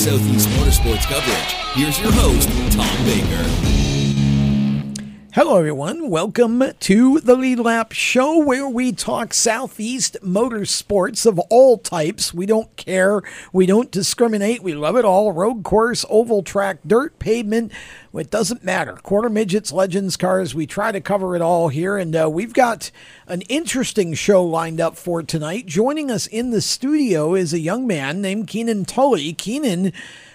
Southeast Motorsports coverage. Here's your host, Tom Baker. Hello, everyone. Welcome to the Lead Lap Show, where we talk Southeast motorsports of all types. We don't care. We don't discriminate. We love it all. Road course, oval track, dirt, pavement. It doesn't matter. Quarter midgets, legends, cars. We try to cover it all here. And uh, we've got an interesting show lined up for tonight. Joining us in the studio is a young man named Keenan Tully. Keenan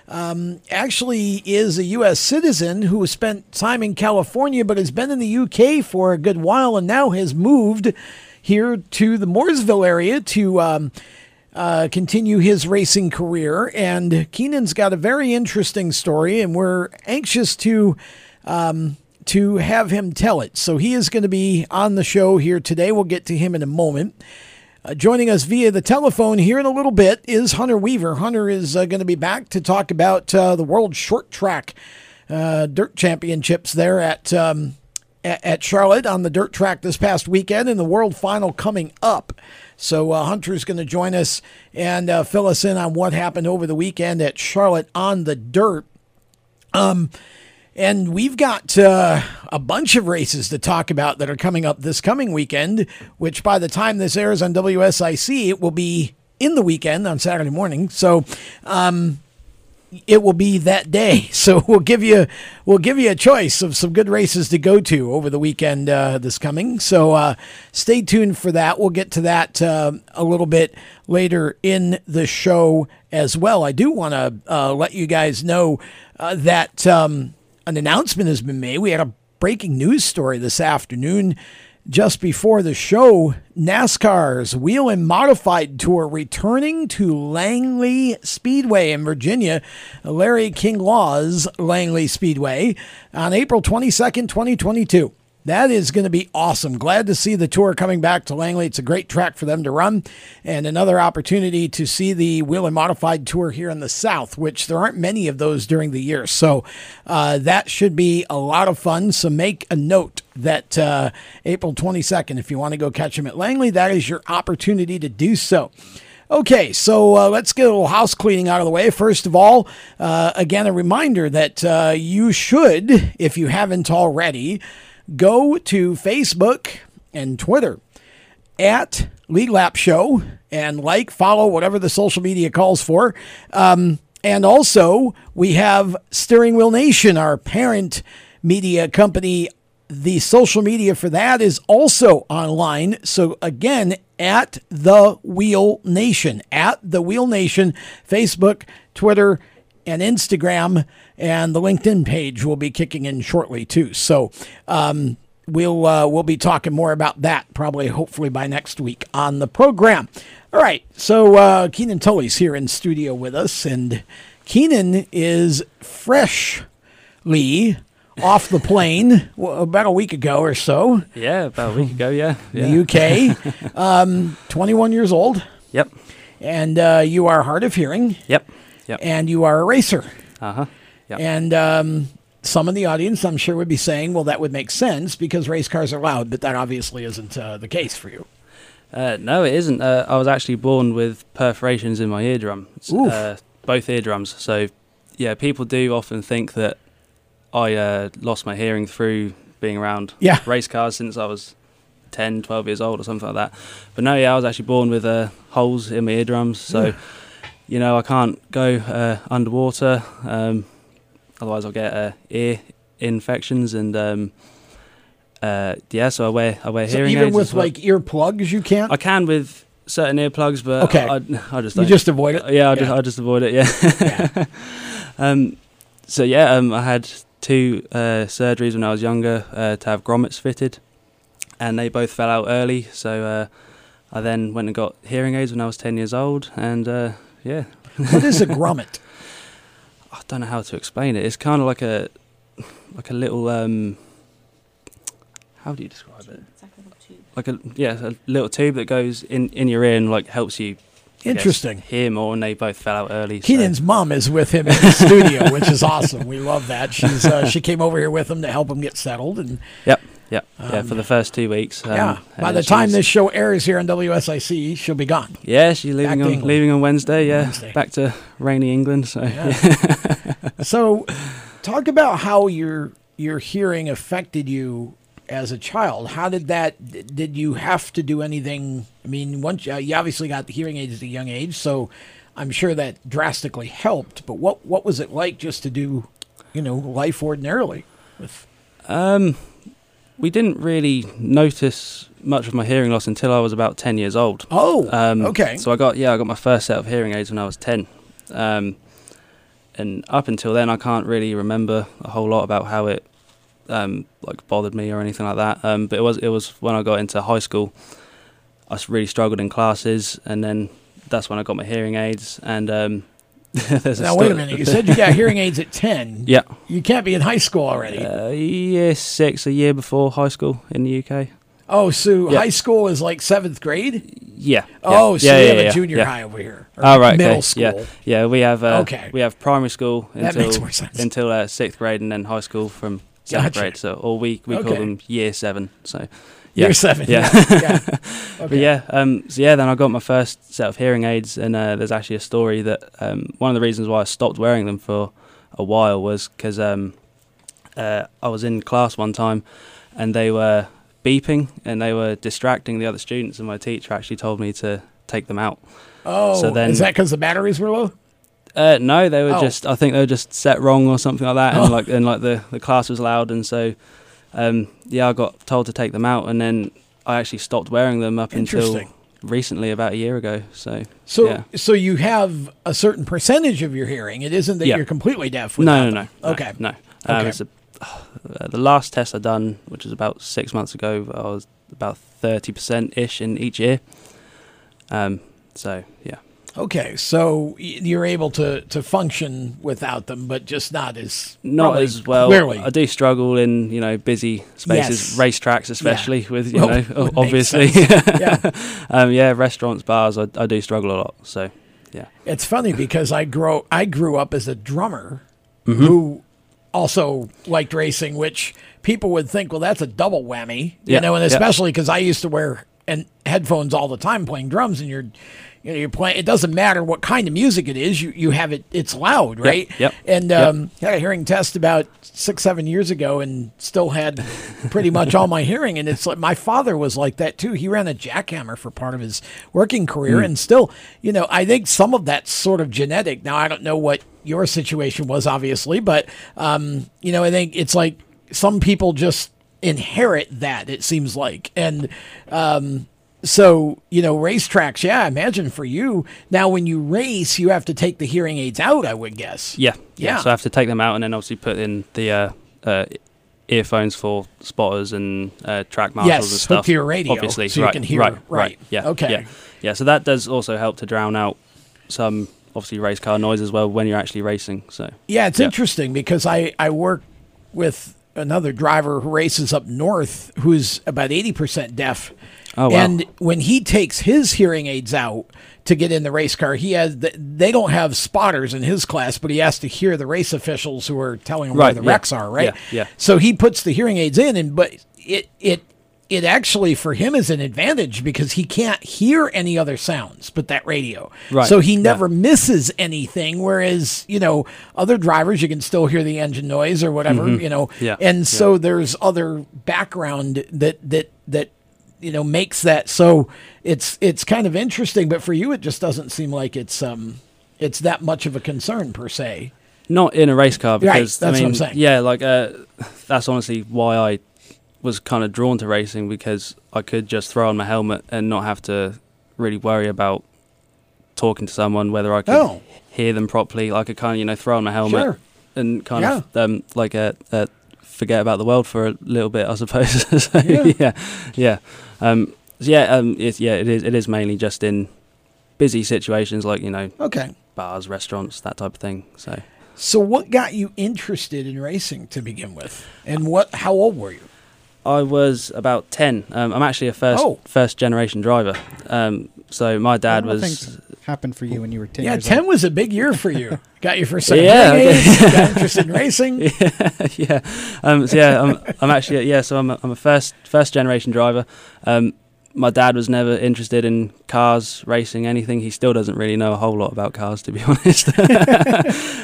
um, actually is a U.S. citizen who spent time in California but has been in the U.K. for a good while and now has moved here to the Mooresville area to. Um, uh, continue his racing career. And Keenan's got a very interesting story, and we're anxious to um, to have him tell it. So he is going to be on the show here today. We'll get to him in a moment. Uh, joining us via the telephone here in a little bit is Hunter Weaver. Hunter is uh, going to be back to talk about uh, the World Short Track uh, Dirt Championships there at, um, at, Charlotte on the dirt track this past weekend, and the World Final coming up. So uh, Hunter's going to join us and uh, fill us in on what happened over the weekend at Charlotte on the dirt. Um, and we've got uh, a bunch of races to talk about that are coming up this coming weekend, which by the time this airs on WSIC, it will be in the weekend on Saturday morning. So, um, it will be that day. So we'll give you we'll give you a choice of some good races to go to over the weekend uh, this coming. So uh, stay tuned for that. We'll get to that uh, a little bit later in the show as well. I do want to uh, let you guys know uh, that. Um, an announcement has been made. We had a breaking news story this afternoon just before the show. NASCAR's Whelen Modified Tour returning to Langley Speedway in Virginia, Larry King Law's Langley Speedway on April 22nd, 2022. That is going to be awesome. Glad to see the tour coming back to Langley. It's a great track for them to run, and another opportunity to see the Whelen Modified tour here in the South, which there aren't many of those during the year. So uh, that should be a lot of fun. So make a note that uh, April 22nd, if you want to go catch them at Langley, that is your opportunity to do so. Okay, so uh, let's get a little house cleaning out of the way. First of all, uh, again, a reminder that uh, you should, if you haven't already, go to Facebook and Twitter at Lead Lap Show and like, follow, whatever the social media calls for. Um, and also, we have Steering Wheel Nation, our parent media company. The social media for that is also online. So, again, at The Wheel Nation, at The Wheel Nation, Facebook, Twitter, and Instagram, and the LinkedIn page will be kicking in shortly too. So um, we'll uh, we'll be talking more about that probably, hopefully by next week on the program. All right, so uh, Keenan Tully's here in studio with us, and Keenan is freshly off the plane about a week ago or so. Yeah, about a week ago. Yeah, yeah. The UK, um, 21 years old. Yep. And uh, you are hard of hearing. Yep. Yep. And you are a racer. Uh huh. Yep. And um, some in the audience, I'm sure, would be saying, well, that would make sense because race cars are loud, but that obviously isn't uh, the case for you. Uh, no, it isn't. Uh, I was actually born with perforations in my eardrum, uh, both eardrums. So, yeah, people do often think that I uh, lost my hearing through being around yeah. race cars since I was 10, 12 years old or something like that. But no, yeah, I was actually born with uh, holes in my eardrums. So. You know, I can't go uh, underwater. Um, otherwise I'll get uh, ear infections and um, uh, yeah. So I wear I wear so hearing even aids. with well. like earplugs, you can't. I can with certain earplugs, but okay, I, I just you just avoid it. Yeah, I just I just avoid it. Yeah. yeah. um, so yeah, um, I had two uh, surgeries when I was younger uh, to have grommets fitted, and they both fell out early. So uh, I then went and got hearing aids when I was ten years old, and uh, yeah. what is a grommet? I don't know how to explain it. It's kind of like a like a little um, how do you describe it? Like a yeah, a little tube that goes in in your ear and like helps you. Interesting. Guess, hear more, and they both fell out early. Keenan's so. mom is with him in the studio, which is awesome. We love that. She's uh, she came over here with him to help him get settled, and yep. Yeah, yeah. For the first two weeks. Um, yeah. By the time this show airs here on WSIC, she'll be gone. Yeah, she's leaving on England. leaving on Wednesday. Yeah, Wednesday. back to rainy England. So So, talk about how your your hearing affected you as a child. How did that? Did you have to do anything? I mean, once uh, you obviously got the hearing aids at a young age, so I'm sure that drastically helped. But what what was it like just to do, you know, life ordinarily? With Um, we didn't really notice much of my hearing loss until I was about ten years old. oh, Um, okay, So I got yeah, I got my first set of hearing aids when I was ten, um, and up until then I can't really remember a whole lot about how it um, like bothered me or anything like that. Um, but it was it was when I got into high school, I really struggled in classes, and then that's when I got my hearing aids. And um, now wait a minute. You said you got hearing aids at ten. yeah, You can't be in high school already. uh, year six, a year before high school in the UK. oh, so yeah. high school is like seventh grade. Yeah. Oh, yeah, so yeah, we have a junior high over here. or Oh right, middle okay. school. Yeah, yeah. We have uh, Okay. we have primary school until makes more sense. until uh, sixth grade, and then high school from seventh Gotcha. grade. So or we we Okay. call them year seven. So Year yeah. seven. Yeah. Yeah. yeah. But yeah, um, so yeah, then I got my first set of hearing aids, and uh, there's actually a story that um, one of the reasons why I stopped wearing them for a while was because um, uh, I was in class one time, and they were beeping and they were distracting the other students, and my teacher actually told me to take them out. Oh, So then- is that because the batteries were low? Uh, no, they were Oh. just. I think they were just set wrong or something like that, Oh. and like and like the the class was loud, and so um, yeah, I got told to take them out, and then I actually stopped wearing them up until recently, about a year ago. So So, yeah. so you have a certain percentage of your hearing. It isn't that Yeah. you're completely deaf. no, no, no, no, Okay. no. Um, Okay. A, uh, the last test I done, which was about six months ago, I was about thirty percent ish in each ear. Um, so yeah, Okay. So you're able to to function without them, but just not as not as well. Clearly, I do struggle in you know busy spaces, Yes. racetracks especially with you Well, know obviously. yeah. um, yeah, restaurants, bars, I, I do struggle a lot. So yeah, It's funny because I grow I grew up as a drummer Mm-hmm. who also liked racing, which people would think, well, that's a double whammy, you Yeah, know, and especially because I used to wear and headphones all the time playing drums, and you're you know, you're playing. It doesn't matter what kind of music it is. You you have it. It's loud, right? yep, And yep. um, had a hearing test about six seven years ago, and still had pretty much all my hearing. And it's like my father was like that too. He ran a jackhammer for part of his working career, Hmm. and still, you know, I think some of that's sort of genetic. Now I don't know what your situation was, obviously, but um, you know, I think it's like some people just inherit that. It seems like, and um, so, you know, racetracks, yeah, I imagine for you. Now, when you race, you have to take the hearing aids out, I would guess. yeah, Yeah. So I have to take them out and then obviously put in the uh, uh, earphones for spotters and uh, track marshals Yes, and stuff. to your radio, obviously, so you right, can hear- Right, right. Yeah. Okay. Yeah. Yeah. So that does also help to drown out some obviously race car noise as well when you're actually racing. So Yeah, it's Yeah. interesting because I, I work with another driver who races up north who's about 80% deaf. Oh, wow. And when he takes his hearing aids out to get in the race car, he has they don't have spotters in his class, but he has to hear the race officials who are telling him Right, where the yeah. wrecks are, right? Yeah, yeah. So he puts the hearing aids in and but it it it actually for him is an advantage because he can't hear any other sounds but that radio. Right, So he yeah. never misses anything. Whereas, you know, other drivers, you can still hear the engine noise or whatever, you know. Mm-hmm. Yeah, And so there's other background that, that, that, you know, makes that. So it's, it's kind of interesting, but for you, it just doesn't seem like it's, um, it's that much of a concern per se. not in a race car because that's what I mean, I'm saying. yeah, like uh, that's honestly why I was kind of drawn to racing because I could just throw on my helmet and not have to really worry about talking to someone whether I could Oh. hear them properly. I could kind of you know throw on my helmet Sure. and kind of um, like uh, uh, forget about the world for a little bit, I suppose. so, Yeah. yeah, yeah, um, so yeah, um, it's, yeah. It is. It is mainly just in busy situations like you know Okay. bars, restaurants, that type of thing. So. So what got you interested in racing to begin with? And what, how old were you? I was about ten. Um, I'm actually a first Oh. first generation driver. Um, so my dad Oh, was happened for you when you were 10 Yeah, years 10 old? was a big year for you. Got your first set Yeah, of okay. got interested in racing. yeah. Um, so yeah, I'm, I'm actually yeah. So I'm a, I'm a first first generation driver. Um, my dad was never interested in cars, racing, anything. He still doesn't really know a whole lot about cars, to be honest.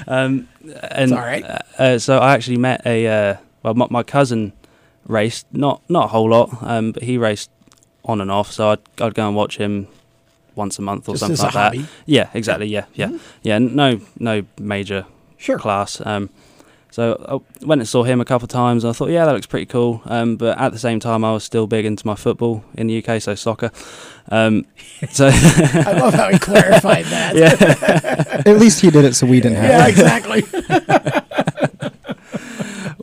um, and It's all right. uh, uh, so I actually met a uh, well, my, my cousin raced not not a whole lot, um, but he raced on and off. So I'd I'd go and watch him once a month or Just something as a like that. hobby. Mm-hmm. Yeah, exactly. Yeah, yeah, yeah. No, no major Sure. class. Um, so I went and saw him a couple of times. And I thought, yeah, that looks pretty cool. Um, but at the same time, I was still big into my football in the UK, so soccer. Um, so I love how he clarified that. yeah, At least he did it so we didn't have Yeah, exactly.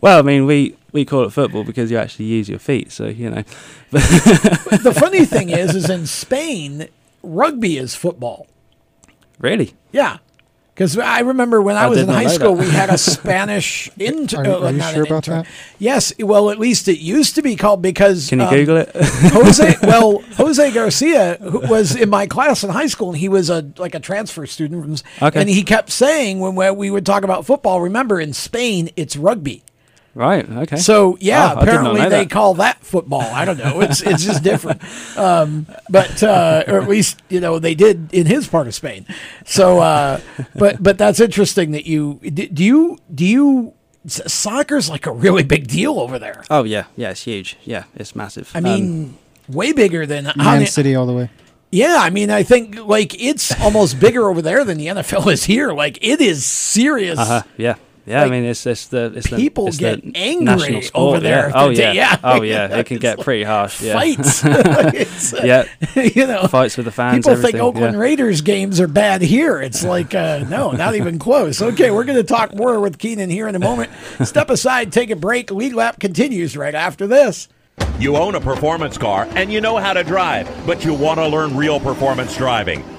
well, I mean, we we call it football because you actually use your feet. So you know, the funny thing is, is in Spain, rugby is football. really, Yeah. Because I remember when I, I was in high school, that. we had a Spanish intern. Are- are you sure about intern. that? Yes. Well, at least it used to be called because. can you um, Google it? Jose, well, Jose Garcia who was in my class in high school, and he was a like a transfer student from. Okay. And he kept saying when we we would talk about football, remember in Spain it's rugby. Right. Okay. So yeah, Oh, I did not apparently they that. call that football. I don't know. It's it's just different. Um, but uh, or at least you know they did in his part of Spain. So uh, but but that's interesting that you do do you do you s- soccer's like a really big deal over there. oh yeah, yeah, it's huge. Yeah, it's massive. I Um, mean. way bigger than how Man many- City all the way. yeah, I mean, I think like it's almost bigger over there than the NFL is here. Like it is serious. Uh-huh, yeah. Yeah, Like, I mean it's it's the it's the, people it's get the angry national sport, over there. Yeah. Oh yeah, yeah. oh yeah, it can get like pretty harsh. Yeah, Fights. Uh, yeah, you know, fights with the fans. People think Oakland yeah. Raiders games are bad here. It's like, uh, no, not even close. Okay, we're going to talk more with Keenan here in a moment. Step aside, take a break. Lead lap continues right after this. You own a performance car and you know how to drive, but you want to learn real performance driving.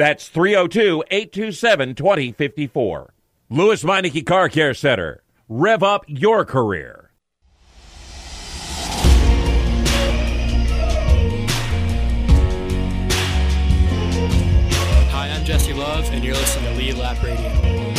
That's 302 827 2054. Lewes Meineke Car Care Center. Rev up your career. Hi, I'm Jesse Love, and you're listening to Lead Lap Radio.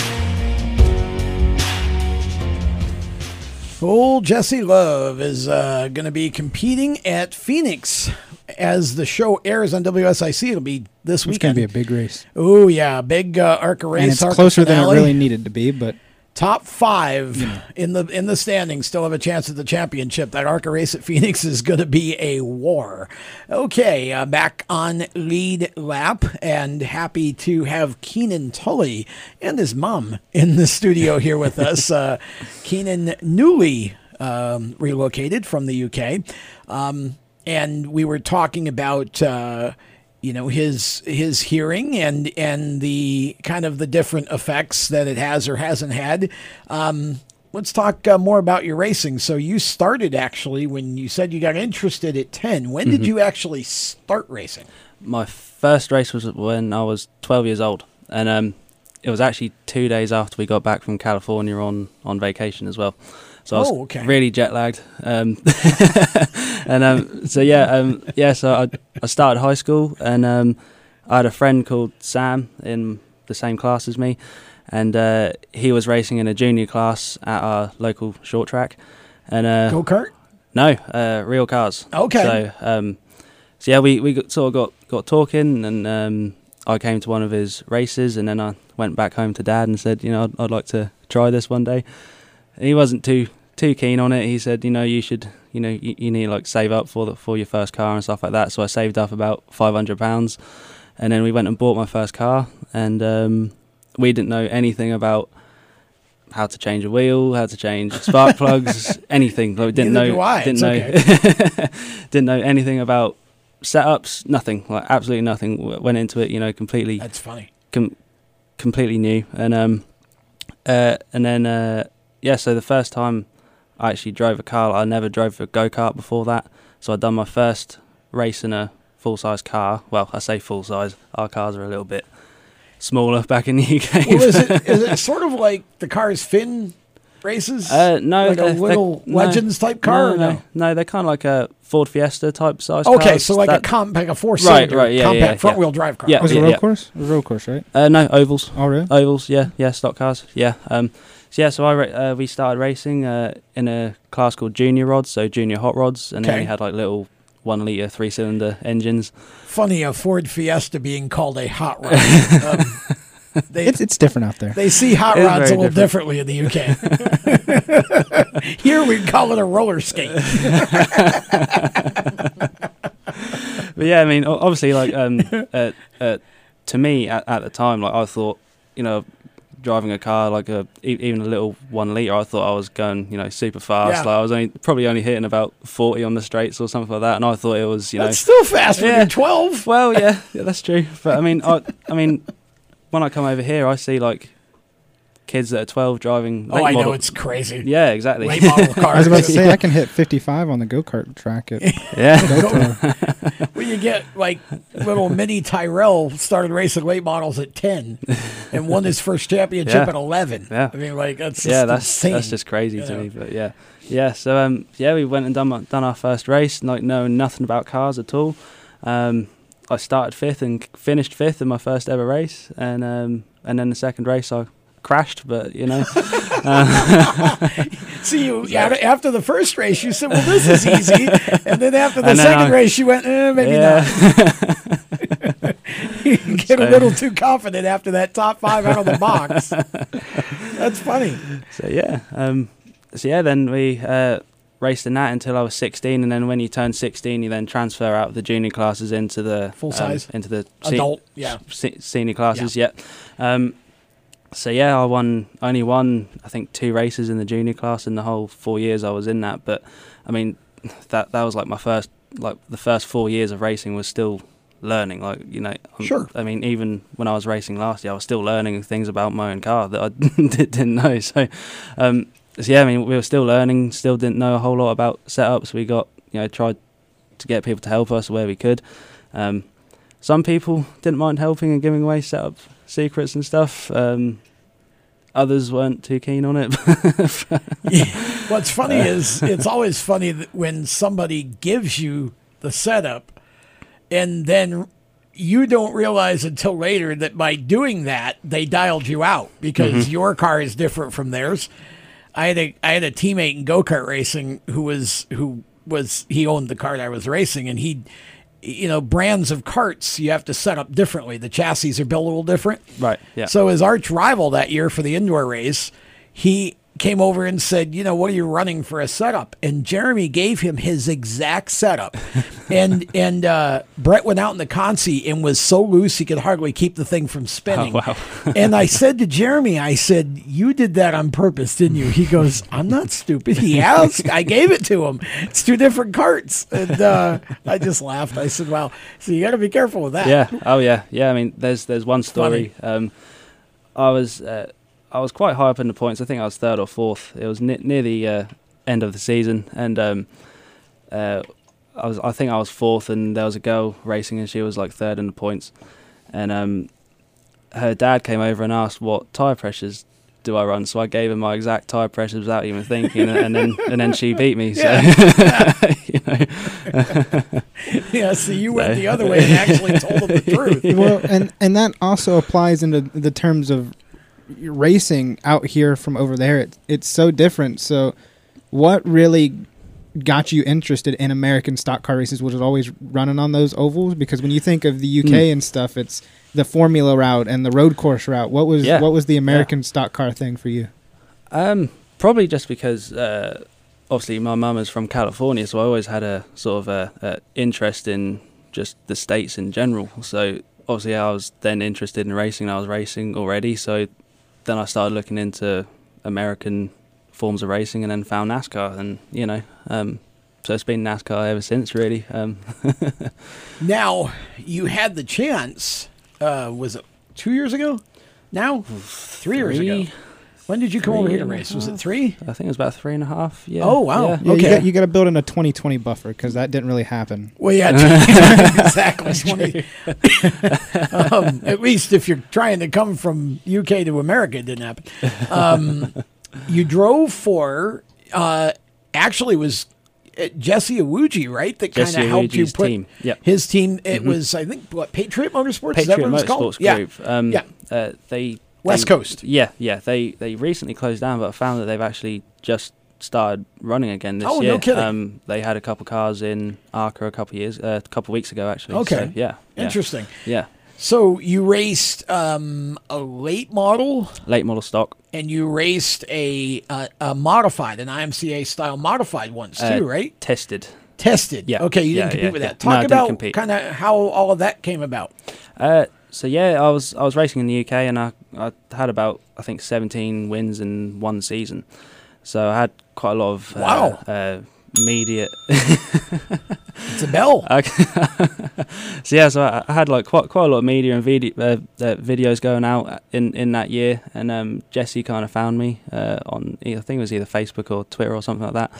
Old Jesse Love is uh, going to be competing at Phoenix as the show airs on WSIC. It'll be this It's weekend. going to be a big race. Oh yeah, big uh, ARCA race. and it's ARCA closer than it really needed to be, but Top five in the in the standings still have a chance at the championship. That ARCA race at Phoenix is going to be a war. Okay, uh, back on lead lap, and happy to have Keenan Tully and his mom in the studio here with us. Uh, Keenan newly um, relocated from the UK, um, and we were talking about. Uh, you know his his hearing and and the kind of the different effects that it has or hasn't had. Um, let's talk uh, more about your racing. So you started actually when you said you got interested at ten. When did Mhm. you actually start racing? My first race was when I was 12 years old, and um, it was actually two days after we got back from California on, on vacation as well. So I was Oh, okay. really jet lagged. Um, and um, so yeah, um, yeah. So I, I started high school, and um, I had a friend called Sam in the same class as me, and uh, he was racing in a junior class at our local short track. And uh, Go kart. no, uh, real cars. Okay. So, um, so yeah, we we got, sort of got got talking, and um, I came to one of his races, and then I went back home to Dad and said, you know, I'd, I'd like to try this one day. He wasn't too too keen on it. He said, you know, you should, you know, you, you need like save up for the, for your first car and stuff like that. So I saved up about five hundred pounds, and then we went and bought my first car, and um, we didn't know anything about how to change a wheel, how to change spark plugs, anything. Like, we didn't Neither know, I. didn't It's know, didn't know anything about setups. Nothing, like absolutely nothing. Went into it, you know, completely. That's funny. Com- completely new, and um, uh, and then uh, yeah. So the first time I actually drove a car, I never drove a go kart before that. So I'd done my first race in a full size car. Well, I say full size. Our cars are a little bit smaller back in the UK. Well, is it is it sort of like the Cars Fin races? Uh, no, like a they're- little they're- no. Legends type car. No, or no, no? no, they're kind of like a Ford Fiesta type size. Okay, cars. so like a That- comp, like a four right, cylinder right, yeah, compact yeah, front yeah. wheel drive car. Yeah, was it a road yeah. course? It was a road course, right? Uh, no, ovals. Oh, really? Ovals, yeah, yeah, stock cars, yeah. Um, so yeah, so I ra- uh, we started racing uh, in a class called junior rods, so junior hot rods, and then Okay. we had like little one liter three cylinder engines. Funny a Ford Fiesta being called a hot rod. um, they, It's it's different out there. they see hot It is rods a very little differently in the UK. Here we call it a roller skate. But yeah, I mean, o- obviously, like um, uh, uh, to me at, at the time, like I thought, you know, driving a car like a even a little one liter, I thought I was going, you know, super fast. Yeah. Like I was only probably only hitting about forty on the straights or something like that, and I thought it was, you know, That's still fast when Yeah. you're 12. Well, yeah, yeah, that's true. But I mean, I, I mean, when I come over here, I see like kids that are twelve driving. Oh, late I know it's crazy. Yeah, exactly. Late model cars. I was about to say I can hit 55 on the go kart track at yeah. Delta. when you get like little mini Tyrell started racing late models at 10 and won his first championship Yeah. at 11. Yeah. I mean, like, that's yeah, that's insane. that's just crazy you to know. me. But yeah, yeah. So um, yeah, we went and done my, done our first race, like knowing nothing about cars at all. Um, I started fifth and finished fifth in my first ever race, and um, and then the second race I crashed, but you know, See, you yeah, after the first race, you said, well, this is easy. And then after the And second I- race, you went, eh, maybe yeah. not. you get a little too confident after that top five out of the box. That's funny. So yeah, um, so yeah, then we uh, raced in that until I was 16, and then when you turn 16, you then transfer out of the junior classes into the Full um, size? into the se- Adult, yeah. se- senior classes. Yeah. Um, so yeah, I won only won I think two races in the junior class in the whole four years I was in that. But I mean, that that was like my first like the first four years of racing was still learning. Like you know, I'm- Sure. I mean, even when I was racing last year, I was still learning things about my own car that I didn't know. So, um, so yeah, I mean, we were still learning. Still didn't know a whole lot about setups. We got you know tried to get people to help us where we could. Um, some people didn't mind helping and giving away setup secrets and stuff. Um, others weren't too keen on it. What's funny is it's always funny that when somebody gives you the setup and then you don't realize until later that by doing that they dialed you out because Mhm. your car is different from theirs. I had a I had a teammate in go kart racing who was who was he owned the cart I was racing and he you know brands of carts you have to set up differently. The chassis are built a little different. right. Yeah. So his arch rival that year for the indoor race, he came over and said, "You know, what are you running for a setup?" And Jeremy gave him his exact setup, and and uh, Brett went out in the consi and was so loose he could hardly keep the thing from spinning. Oh, wow. and I said to Jeremy, I said, "You did that on purpose, didn't you?" He goes, "I'm not stupid." He asked, I gave it to him. It's two different carts, and uh, I just laughed. I said, "Wow, so you got to be careful with that." yeah. Oh yeah. Yeah. I mean, there's there's one story. Um, I was uh, I was quite high up in the points. I think I was third or fourth. It was ne- near the uh, end of the season, and um, uh, I was I think I was fourth, and there was a girl racing, and she was like third in the points, and um, her dad came over and asked what tire pressures. Do I run? So I gave her my exact tire pressures without even thinking, and then and then she beat me. So, you know. yeah, so you went the other way and actually told them the truth. well, and and that also applies into the terms of racing out here from over there. It, it's so different. So, what really got you interested in American stock car races? Was it always running on those ovals? Because when you think of the UK Mm. and stuff, it's the Formula route and the road course route. What was Yeah. what was the American stock car thing for you? Um, probably just because uh, obviously my mum is from California, so I always had a sort of a, a interest in just the states in general. So obviously I was then interested in racing. I was racing already, so then I started looking into American forms of racing, and then found NASCAR, and you know, um, so it's been NASCAR ever since, really. Um, Now, you had the chance, uh, was it two years ago? Now? Three, years ago. When did you come over here to race? Was it three? I think it was about three and a half. Yeah. Oh, wow. Yeah. Yeah, Okay. you got, you got to build in a 2020 buffer because that didn't really happen. Well, yeah, exactly. 20. um, at least if you're trying to come from UK to America, it didn't happen. Um, you drove for, uh, actually, it was uh, Jesse Iwuji, right? That kind of helped you put team, yep. his team. It Mhm. was, I think, what Patriot Motorsports. Is that Patriot what it was called? Motorsports Yeah. Um, yeah. Uh, they West they- Coast. Yeah, yeah. They they recently closed down, but I found that they've actually just started running again this Oh, no year. kidding. Um, they had a couple cars in Arca a couple years, uh, a couple weeks ago actually. Okay. So, yeah. Interesting. Yeah. So you raced um, a late model, Late model stock. and you raced a a, a modified, an IMCA style modified once too, uh, right? Tested. Tested. Yeah. Okay, you Yeah, didn't compete yeah, with that. No, Talk didn't about kind of how all of that came about. Uh, so yeah, I was I was racing in the UK and I I had about I think 17 wins in one season. So I had quite a lot of uh, Wow. uh, media. It's a bell. Okay. so yeah, so I, I had like quite quite a lot of media and video uh, uh, videos going out in in that year, and um, Jesse kind of found me uh, on I think it was either Facebook or Twitter or something like that,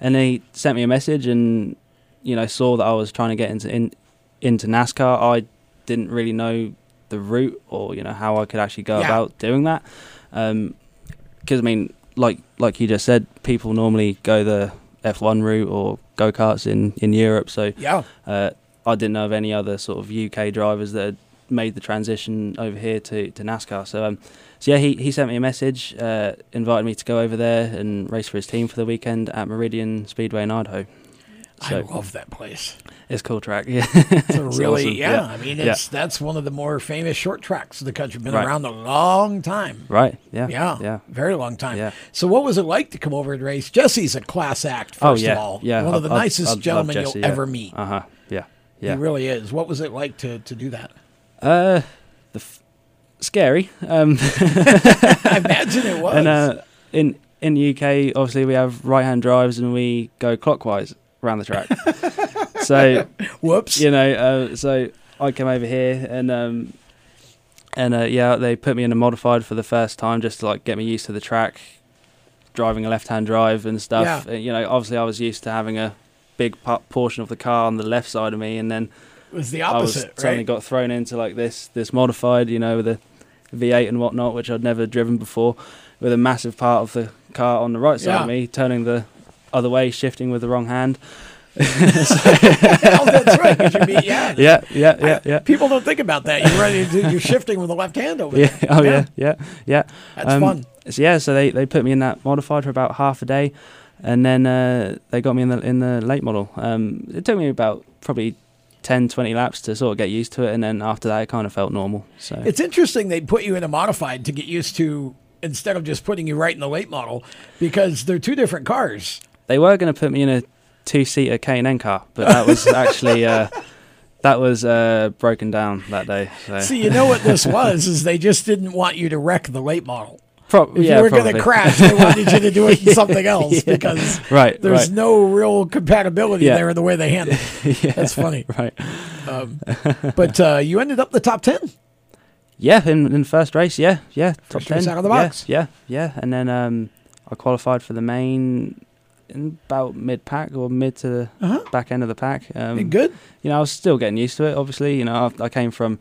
and he sent me a message and you know saw that I was trying to get into in, into NASCAR. I didn't really know the route or you know how I could actually go Yeah. about doing that, because I mean like like you just said, people normally go the F1 route or go karts in in Europe. So Yeah. uh, I didn't know of any other sort of UK drivers that had made the transition over here to, to NASCAR. So um, so yeah, he, he sent me a message, uh, invited me to go over there and race for his team for the weekend at Meridian Speedway in Idaho. I love that place. It's a cool track. Yeah, It's a really awesome. yeah, I mean, Yeah. it's that's one of the more famous short tracks in the country. Been Right. around a long time. right. Yeah, Yeah, yeah. very long time. Yeah. So, what was it like to come over and race? Jesse's a class act. First oh yeah, of all, yeah. one of the I- I- nicest I gentlemen Jesse, you'll yeah. ever meet. Uh huh. Yeah, yeah. He really is. What was it like to to do that? Uh, the f- scary. Um, I imagine it was. And uh, in in the UK, obviously we have right hand drives and we go clockwise around the track. so Whoops. You know, uh, so I came over here and um, and uh, yeah, they put me in a modified for the first time just to like get me used to the track, driving a left-hand drive and stuff. Yeah. Uh, You know, obviously I was used to having a big pa- portion of the car on the left side of me, and then It was the opposite. I was opposite, suddenly got thrown into like this this modified, you know, with a V8 and whatnot, which I'd never driven before, with a massive part of the car on the right side Yeah. of me, turning the other way, shifting with the wrong hand. oh, that's right. 'cause you mean- yeah. Yeah, yeah, yeah, yeah. People don't think about that. You're ready to, you're shifting with the left hand over Yeah. there. Oh yeah. Yeah. Yeah. That's fun. So yeah. So they, they put me in that modified for about half a day, and then uh, they got me in the in the late model. Um, it took me about probably 10, 20 laps to sort of get used to it, and then after that, it kind of felt normal. So It's interesting they put you in a modified to get used to instead of just putting you right in the late model because they're two different cars. They were going to put me in a two seater K and N car, but that was actually uh, that was uh, broken down that day. So. See, you know what this was is they just didn't want you to wreck the late model. Pro- If yeah, you were going to crash, they wanted you to do it in something else Yeah. because Right, there's right. no real compatibility Yeah. there in the way they handle it. Yeah, That's funny. right? Um, but uh, you ended up the top 10. Yeah, in in first race, yeah, yeah, top First race ten out of the yeah, box. Yeah, yeah, and then um, I qualified for the main in about mid pack or mid to the Uh-huh. back end of the pack. Um, Good. You know, I was still getting used to it. Obviously, you know, I, I came from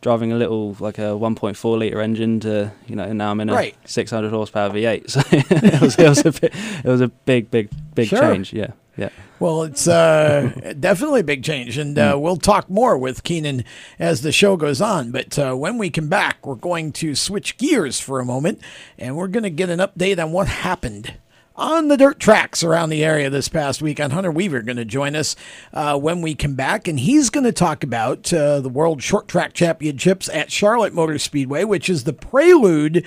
driving a little like a 1.4 liter engine to you know, now I'm in a Right. 600 horsepower V8. So it was it was a bit, it was a big, big, big Sure. change. Yeah, yeah. Well, it's uh, definitely a big change, and uh, we'll talk more with Keenan as the show goes on. But uh, when we come back, we're going to switch gears for a moment, and we're going to get an update on what happened on the dirt tracks around the area this past week. On Hunter Weaver going to join us uh, when we come back, and he's going to talk about uh, the World Short Track Championships at Charlotte Motor Speedway, which is the prelude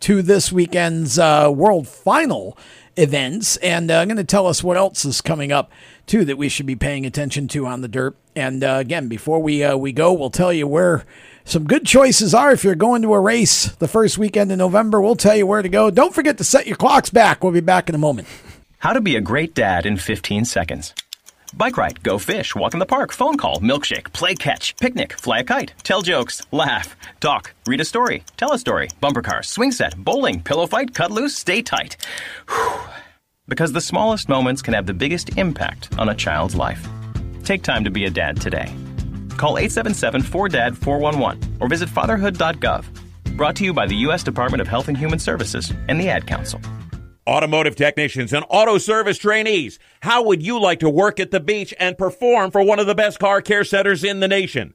to this weekend's uh, World Final events, and uh, going to tell us what else is coming up too that we should be paying attention to on the dirt. And uh, again, before we uh, we go, we'll tell you where some good choices are if you're going to a race the first weekend in November. We'll tell you where to go. Don't forget to set your clocks back. We'll be back in a moment. How to be a great dad in 15 seconds. Bike ride, go fish, walk in the park, phone call, milkshake, play catch, picnic, fly a kite, tell jokes, laugh, talk, read a story, tell a story, bumper car, swing set, bowling, pillow fight, cut loose, stay tight. Whew. Because the smallest moments can have the biggest impact on a child's life. Take time to be a dad today. Call 877-4DAD-411 or visit fatherhood.gov. Brought to you by the U.S. Department of Health and Human Services and the Ad Council. Automotive technicians and auto service trainees, how would you like to work at the beach and perform for one of the best car care centers in the nation?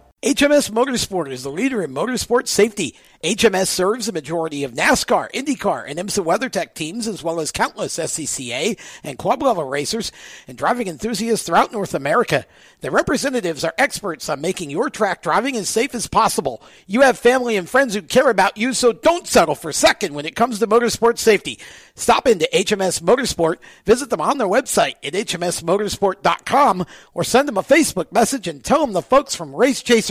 HMS Motorsport is the leader in motorsport safety. HMS serves the majority of NASCAR, IndyCar, and IMSA WeatherTech teams, as well as countless SCCA and club level racers and driving enthusiasts throughout North America. Their representatives are experts on making your track driving as safe as possible. You have family and friends who care about you, so don't settle for second when it comes to motorsport safety. Stop into HMS Motorsport, visit them on their website at hmsmotorsport.com, or send them a Facebook message and tell them the folks from Race Chaser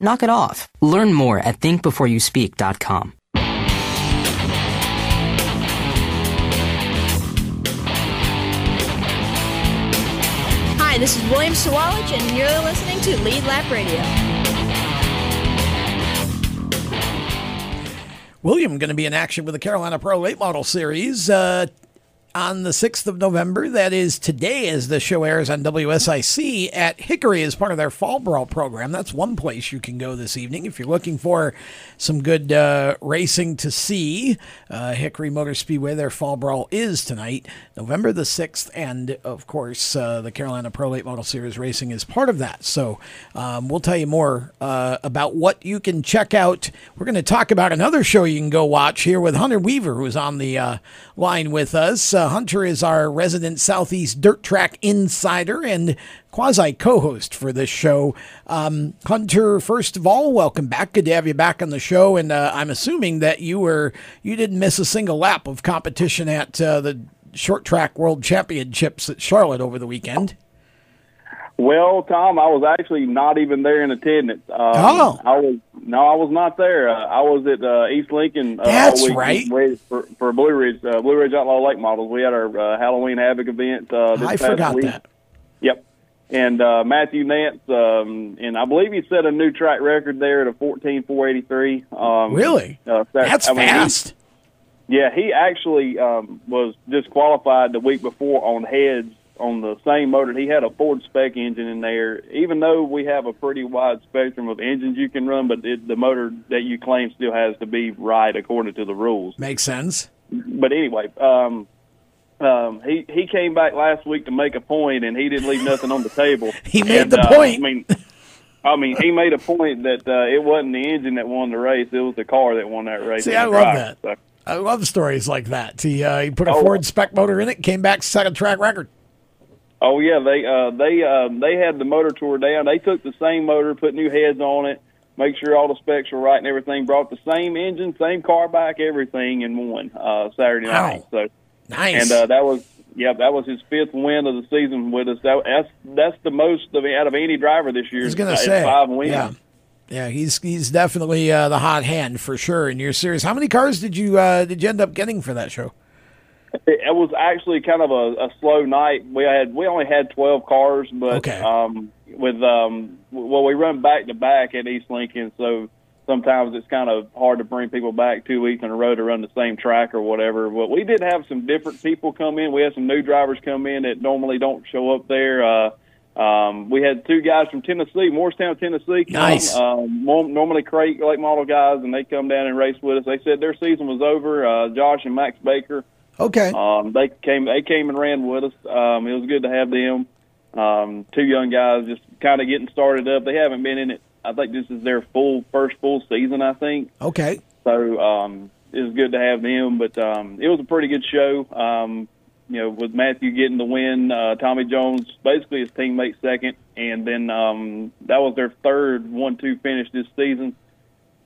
Knock it off. Learn more at thinkbeforeyouspeak.com. Hi, this is William Sawalich, and you're listening to Lead Lap Radio. William going to be in action with the Carolina Pro Late Model Series uh, on the 6th of November. That is today as the show airs on WSIC at Hickory as part of their Fall Brawl program. That's one place you can go this evening if you're looking for some good uh, racing to see. Uh, Hickory Motor Speedway, their Fall Brawl is tonight, November the 6th. And of course, uh, the Carolina Pro Late Model Series Racing is part of that. So um, we'll tell you more uh, about what you can check out. We're going to talk about another show you can go watch here with Hunter Weaver, who's on the uh, line with us. Uh, Hunter is our resident Southeast Dirt Track insider and quasi co-host for this show. Um, Hunter, first of all, welcome back. Good to have you back on the show. And uh, I'm assuming that you were you didn't miss a single lap of competition at uh, the Short Track World Championships at Charlotte over the weekend. Well, Tom, I was actually not even there in attendance. Um, oh, I was no, I was not there. Uh, I was at uh, East Lincoln. Uh, That's week right. For, for Blue Ridge, uh, Blue Ridge Outlaw Late Models. We had our uh, Halloween Havoc event. Uh, this I past forgot week. that. Yep. And uh, Matthew Nance, um, and I believe he set a new track record there at a fourteen four eighty three. Um, Really? Uh, That's I mean, he- fast. yeah, he actually um, was disqualified the week before on heads on the same motor. He had a Ford spec engine in there. Even though we have a pretty wide spectrum of engines you can run, but it, the motor that you claim still has to be right according to the rules. Makes sense. But anyway, um, um, he he came back last week to make a point, and he didn't leave nothing on the table. He made And, the uh, point. I mean. I mean, he made a point that uh, it wasn't the engine that won the race; it was the car that won that race. See, I love that. I love stories like that. He uh, he put a Oh. Ford spec motor in it, came back, set a track record. Oh yeah, they uh, they uh, they had the motor tour down. They took the same motor, put new heads on it, make sure all the specs were right and everything. Brought the same engine, same car back, everything, in one uh, Saturday night. So Nice. And uh, that was yeah, that was his fifth win of the season with us. That, that's that's the most of out of any driver this year. I was gonna uh, say, five wins. yeah, yeah. He's he's definitely uh, the hot hand for sure in your series. How many cars did you uh, did you end up getting for that show? It, was actually kind of a, a slow night. We had we only had twelve cars, but Okay. um, with um, well, we run back to back at East Lincoln, so sometimes it's kind of hard to bring people back two weeks in a row to run the same track or whatever. But we did have some different people come in. We had some new drivers come in that normally don't show up there. Uh, um, we had two guys from Tennessee, Morristown, Tennessee. Come, Nice. Um, normally Crate Late Model guys, and they come down and race with us. They said their season was over. Uh, Josh and Max Baker. Okay. Um, they came. They came and ran with us. Um, it was good to have them. Um, two young guys just kind of getting started up. They haven't been in it. I think this is their full first full season. I think Okay. so. Um, it was good to have them. But um, it was a pretty good show. Um, you know, with Matthew getting the win, uh, Tommy Jones basically his teammate second, and then um, that was their third one-two finish this season.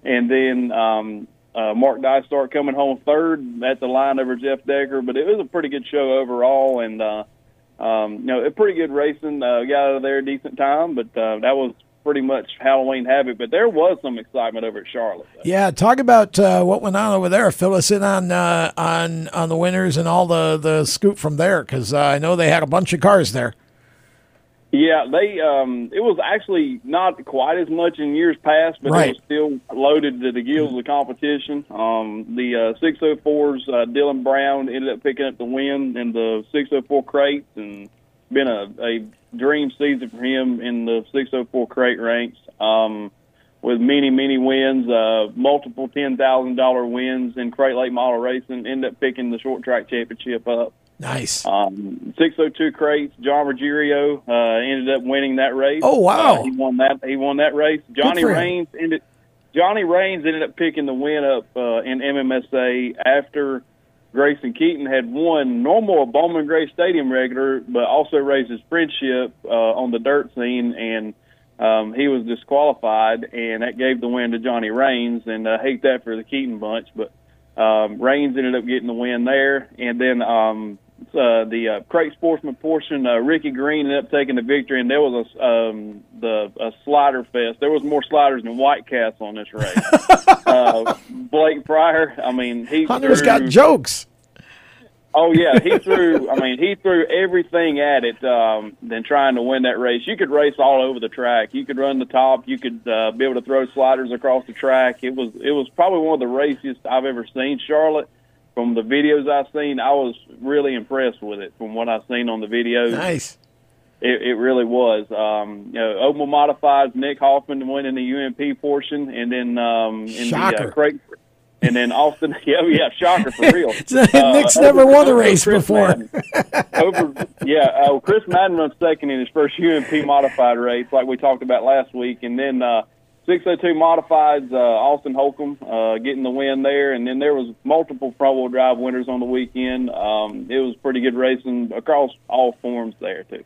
And then um, uh, Mark Dysart coming home third at the line over Jeff Decker. But it was a pretty good show overall, and uh, um, you know, a pretty good racing. Uh, got out of there a decent time, but uh, that was pretty much Halloween Havoc. But there was some excitement over at Charlotte. Yeah, talk about uh, what went on over there. Fill us in on uh, on on the winners and all the the scoop from there, because uh, I know they had a bunch of cars there. Yeah, they um it was actually not quite as much in years past, but Right. it was still loaded to the gills of the competition. Um the uh 604s uh Dylan Brown ended up picking up the win in the 604 crates and been a, a dream season for him in the 604 crate ranks. Um with many, many wins, uh multiple ten thousand dollar wins in crate late model racing, ended up picking the short track championship up. Nice. Um, 602 crates. John Ruggiero uh, ended up winning that race. Oh, wow. Uh, he won that. He won that race. Johnny. Raines ended. Johnny Rains ended up picking the win up uh, in MMSA after Grayson Keaton had won normal Bowman Gray Stadium regular, but also raised his friendship uh, on the dirt scene, and um, he was disqualified, and that gave the win to Johnny Rains. And I hate that for the Keaton bunch, but um, Rains ended up getting the win there, and then um, uh, the uh, crate sportsman portion, uh, Ricky Green ended up taking the victory, and there was a um, the a slider fest. There was more sliders than White Castle on this race. uh, Blake Pryor, I mean, he Hunter's threw- got jokes. Oh yeah, he threw. I mean, he threw everything at it. Um, than trying to win that race. You could race all over the track. You could run the top. You could uh, be able to throw sliders across the track. It was it was probably one of the raciest I've ever seen. Charlotte. From the videos I've seen, I was really impressed with it. From what I've seen on the videos, Nice. it, it really was. Um, you know, Oval modifies Nick Hoffman winning the UMP portion, and then um, in the Shocker. uh, Craig, and then Austin. Yeah, yeah, shocker for real. Nick's Uh, never over- won a race Chris before. Over, yeah, uh, Chris Madden runs second in his first UMP modified race, like we talked about last week, and then uh, 602 modifieds, uh, Austin Holcomb uh, getting the win there, and then there was multiple front wheel drive winners on the weekend. Um, it was pretty good racing across all forms there too.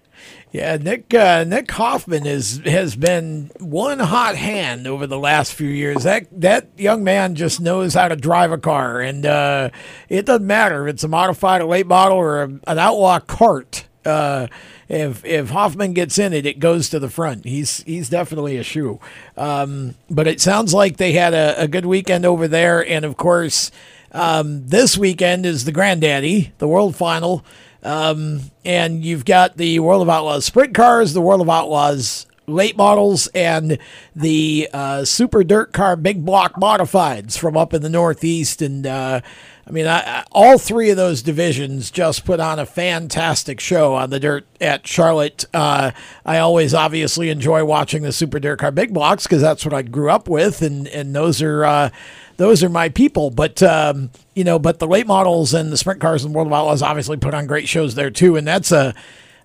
Yeah, Nick uh, Nick Hoffman is has been one hot hand over the last few years. That that young man just knows how to drive a car, and uh, it doesn't matter if it's a modified, a late model, or a, an outlaw cart. Uh, if if Hoffman gets in it, it goes to the front. He's he's definitely a shoe. Um, but it sounds like they had a, a good weekend over there, and of course, um, this weekend is the Granddaddy, the World Final. Um, and you've got the World of Outlaws sprint cars, the World of Outlaws late models, and the uh, super dirt car big block modifieds from up in the Northeast. And uh, I mean, I, all three of those divisions just put on a fantastic show on the dirt at Charlotte. Uh, I always obviously enjoy watching the super dirt car big blocks because that's what I grew up with, and and those are. Uh, those are my people. But um, you know, but the late models and the sprint cars and World of Outlaws obviously put on great shows there too, and that's a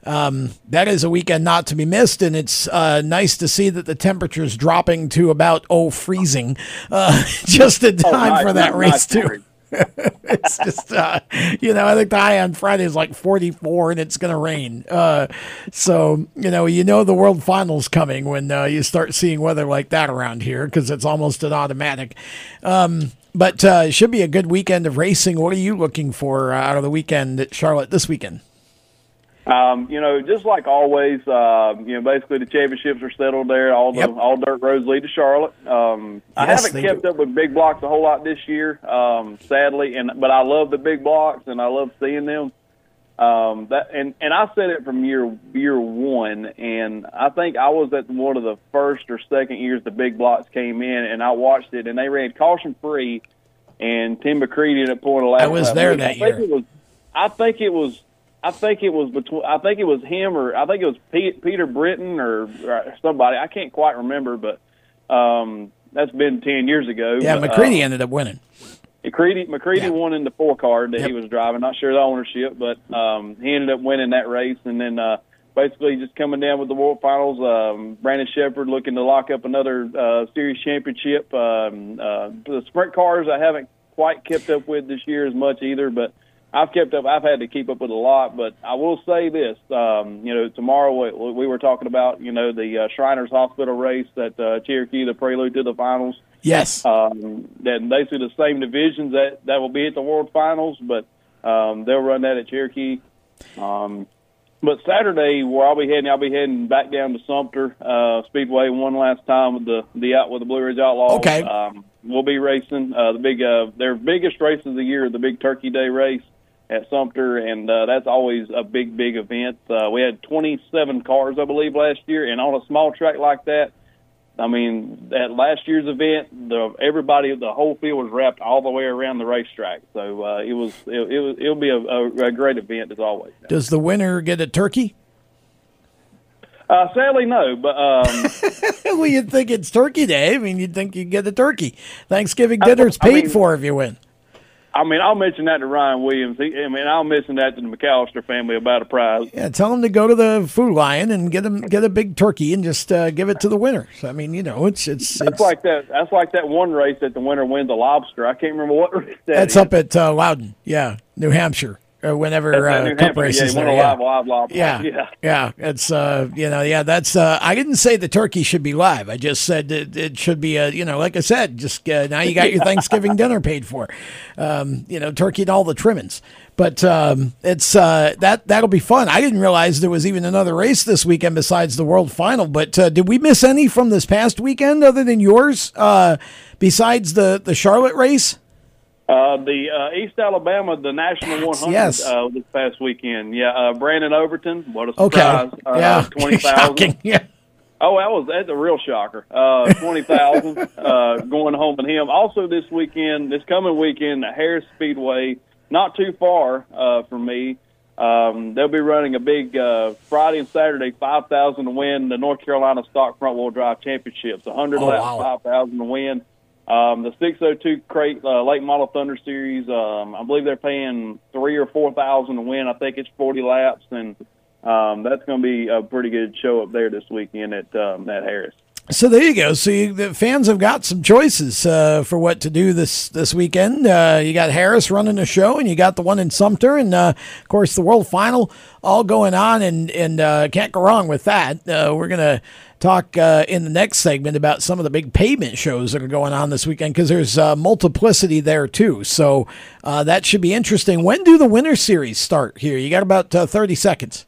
um, that is a weekend not to be missed. And it's uh, nice to see that the temperature's dropping to about oh freezing, uh, just in Oh, time nice, for that race too. It's just uh, you know I think the high on Friday is like 44 and it's gonna rain. Uh, so you know you know the World Finals coming when uh, you start seeing weather like that around here because it's almost an automatic. Um, but uh, it should be a good weekend of racing. What are you looking for uh, out of the weekend at Charlotte this weekend? Um, you know, just like always, uh, you know, basically the championships are settled there. All the all dirt roads lead to Charlotte. Um, I haven't kept do. up with big blocks a whole lot this year, um, sadly, and but I love the big blocks and I love seeing them. Um, that and and I said it from year year one, and I think I was at one of the first or second years the big blocks came in, and I watched it, and they ran caution free, and Tim McCreadie ended up pulling a lap. I was there that I think year. It was, I think it was. I think it was between. I think it was him or I think it was Pete, Peter Britten or, or somebody. I can't quite remember, but um, that's been ten years ago. Yeah, but, McCreadie uh, ended up winning. McCreadie, McCreadie won in the four card that he was driving. Not sure the ownership, but um, he ended up winning that race. And then uh, basically just coming down with the World Finals. Um, Brandon Sheppard looking to lock up another uh, series championship. Um, uh, the sprint cars I haven't quite kept up with this year as much either, but I've kept up. I've had to keep up with a lot, but I will say this: um, you know, tomorrow we, we were talking about you know the uh, Shriners Hospital race that uh, Cherokee, the prelude to the finals. Yes. Um, that basically the same divisions that that will be at the World Finals, but um, they'll run that at Cherokee. Um, but Saturday, where I'll be heading, I'll be heading back down to Sumter uh, Speedway one last time with the the out with the Blue Ridge Outlaws. Okay. Um, we'll be racing uh, the big uh, their biggest race of the year, the Big Turkey Day race at Sumter, and uh, that's always a big, big event. Uh, we had 27 cars, I believe, last year, and on a small track like that, I mean, at last year's event, the everybody, the whole field was wrapped all the way around the racetrack. So uh, it was, it, it was, it'll be a, a, a great event as always. Does the winner get a turkey? Uh, sadly, no, but um, well, you'd think it's Turkey Day. I mean, you'd think you'd get a turkey. Thanking I- dinner's I paid mean- for if you win. I mean, I'll mention that to Ryan Williams. He, I mean, I'll mention that to the McAllister family about a prize. Yeah, tell them to go to the Food Lion and get them get a big turkey and just uh, give it to the winner. So, I mean, you know, it's it's That's it's like that. That's like that one race that the winner wins a lobster. I can't remember what race that that's is. up at uh, Loudon, yeah, New Hampshire. Uh, whenever uh, cup races Yeah, there, yeah. live, live lobster. Yeah, yeah. yeah, it's uh, you know, yeah, that's uh, I didn't say the turkey should be live. I just said it, it should be a, you know, like I said, just uh, now you got your Thanksgiving dinner paid for, um, you know, turkey and all the trimmings. But um, it's uh, that that'll be fun. I didn't realize there was even another race this weekend besides the World Final. But uh, did we miss any from this past weekend other than yours? Uh, besides the the Charlotte race? Uh, the uh, East Alabama, the National 100 yes. uh, this past weekend. Yeah, uh, Brandon Overton. What a Okay. surprise! Uh, Yeah. twenty thousand. Yeah. Oh, that was that's a real shocker. Uh, twenty thousand uh, going home with him. Also, this weekend, this coming weekend, the Harris Speedway, not too far uh, from me. Um, they'll be running a big uh, Friday and Saturday five thousand to win the North Carolina Stock Front Wheel Drive Championships. A hundred Oh, laps, wow. five thousand to win. Um, the 602 crate uh, late model Thunder Series. Um, I believe they're paying three or four thousand to win. I think it's 40 laps, and um, that's going to be a pretty good show up there this weekend at um, at Harris. So there you go. So you, the fans have got some choices uh, for what to do this this weekend. Uh, you got Harris running the show, and you got the one in Sumter, and uh, of course the World Final all going on, and and uh, can't go wrong with that. Uh, we're gonna talk uh, in the next segment about some of the big pavement shows that are going on this weekend because there's uh, multiplicity there too. So uh, that should be interesting. When do the Winter Series start here? You got about uh, thirty seconds.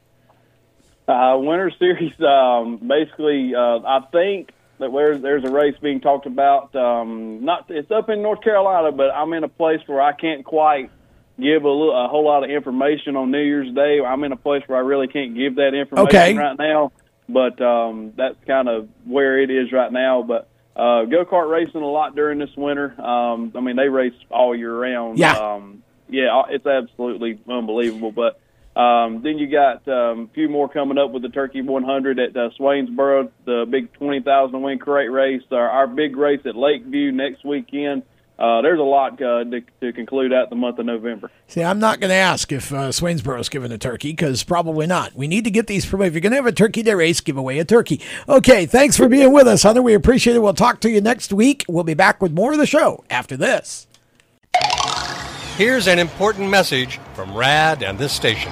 Uh, Winter Series, um, basically, uh, I think that where there's a race being talked about. Um, not it's up in North Carolina, but I'm in a place where I can't quite give a, little, a whole lot of information on New Year's Day. I'm in a place where I really can't give that information Okay. right now. But um, that's kind of where it is right now. But uh, go kart racing a lot during this winter. Um, I mean, they race all year round. Yeah. Um, yeah, it's absolutely unbelievable. But um, then you got um, a few more coming up with the Turkey 100 at uh, Swainsboro, the big 20,000 win crate race, our, our big race at Lakeview next weekend. Uh, there's a lot uh, to, to conclude out the month of November. See, I'm not going to ask if uh, Swainsboro's given a turkey because probably not. We need to get these promoted. If you're going to have a turkey day race, give away a turkey. Okay, thanks for being with us, Hunter. We appreciate it. We'll talk to you next week. We'll be back with more of the show after this. Here's an important message from RAD and this station.